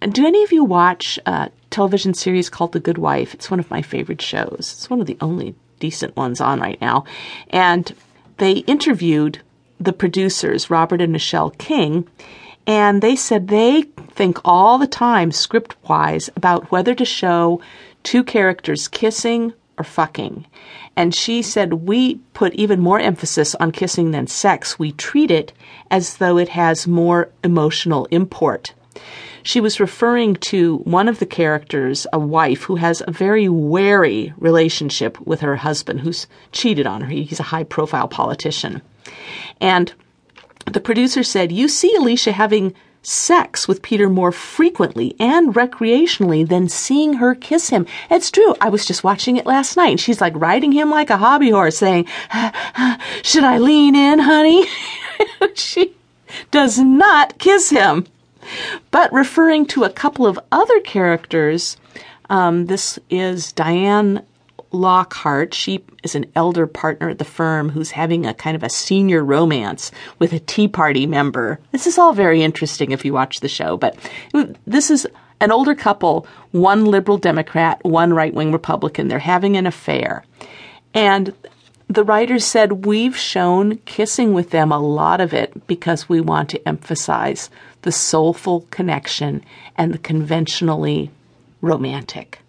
do any of you watch a television series called The Good Wife? It's one of my favorite shows. It's one of the only decent ones on right now. And they interviewed the producers, Robert and Michelle King, and they said they think all the time, script wise, about whether to show two characters kissing or fucking. And she said, We put even more emphasis on kissing than sex. We treat it as though it has more emotional import. She was referring to one of the characters, a wife who has a very wary relationship with her husband who's cheated on her. He's a high profile politician. And the producer said, You see Alicia having sex with Peter more frequently and recreationally than seeing her kiss him. It's true. I was just watching it last night. She's like riding him like a hobby horse, saying, Should I lean in, honey? she does not kiss him. But referring to a couple of other characters, um, this is Diane Lockhart. She is an elder partner at the firm who's having a kind of a senior romance with a Tea Party member. This is all very interesting if you watch the show, but this is an older couple, one liberal Democrat, one right wing Republican. They're having an affair. And the writers said, We've shown kissing with them a lot of it because we want to emphasize the soulful connection and the conventionally romantic.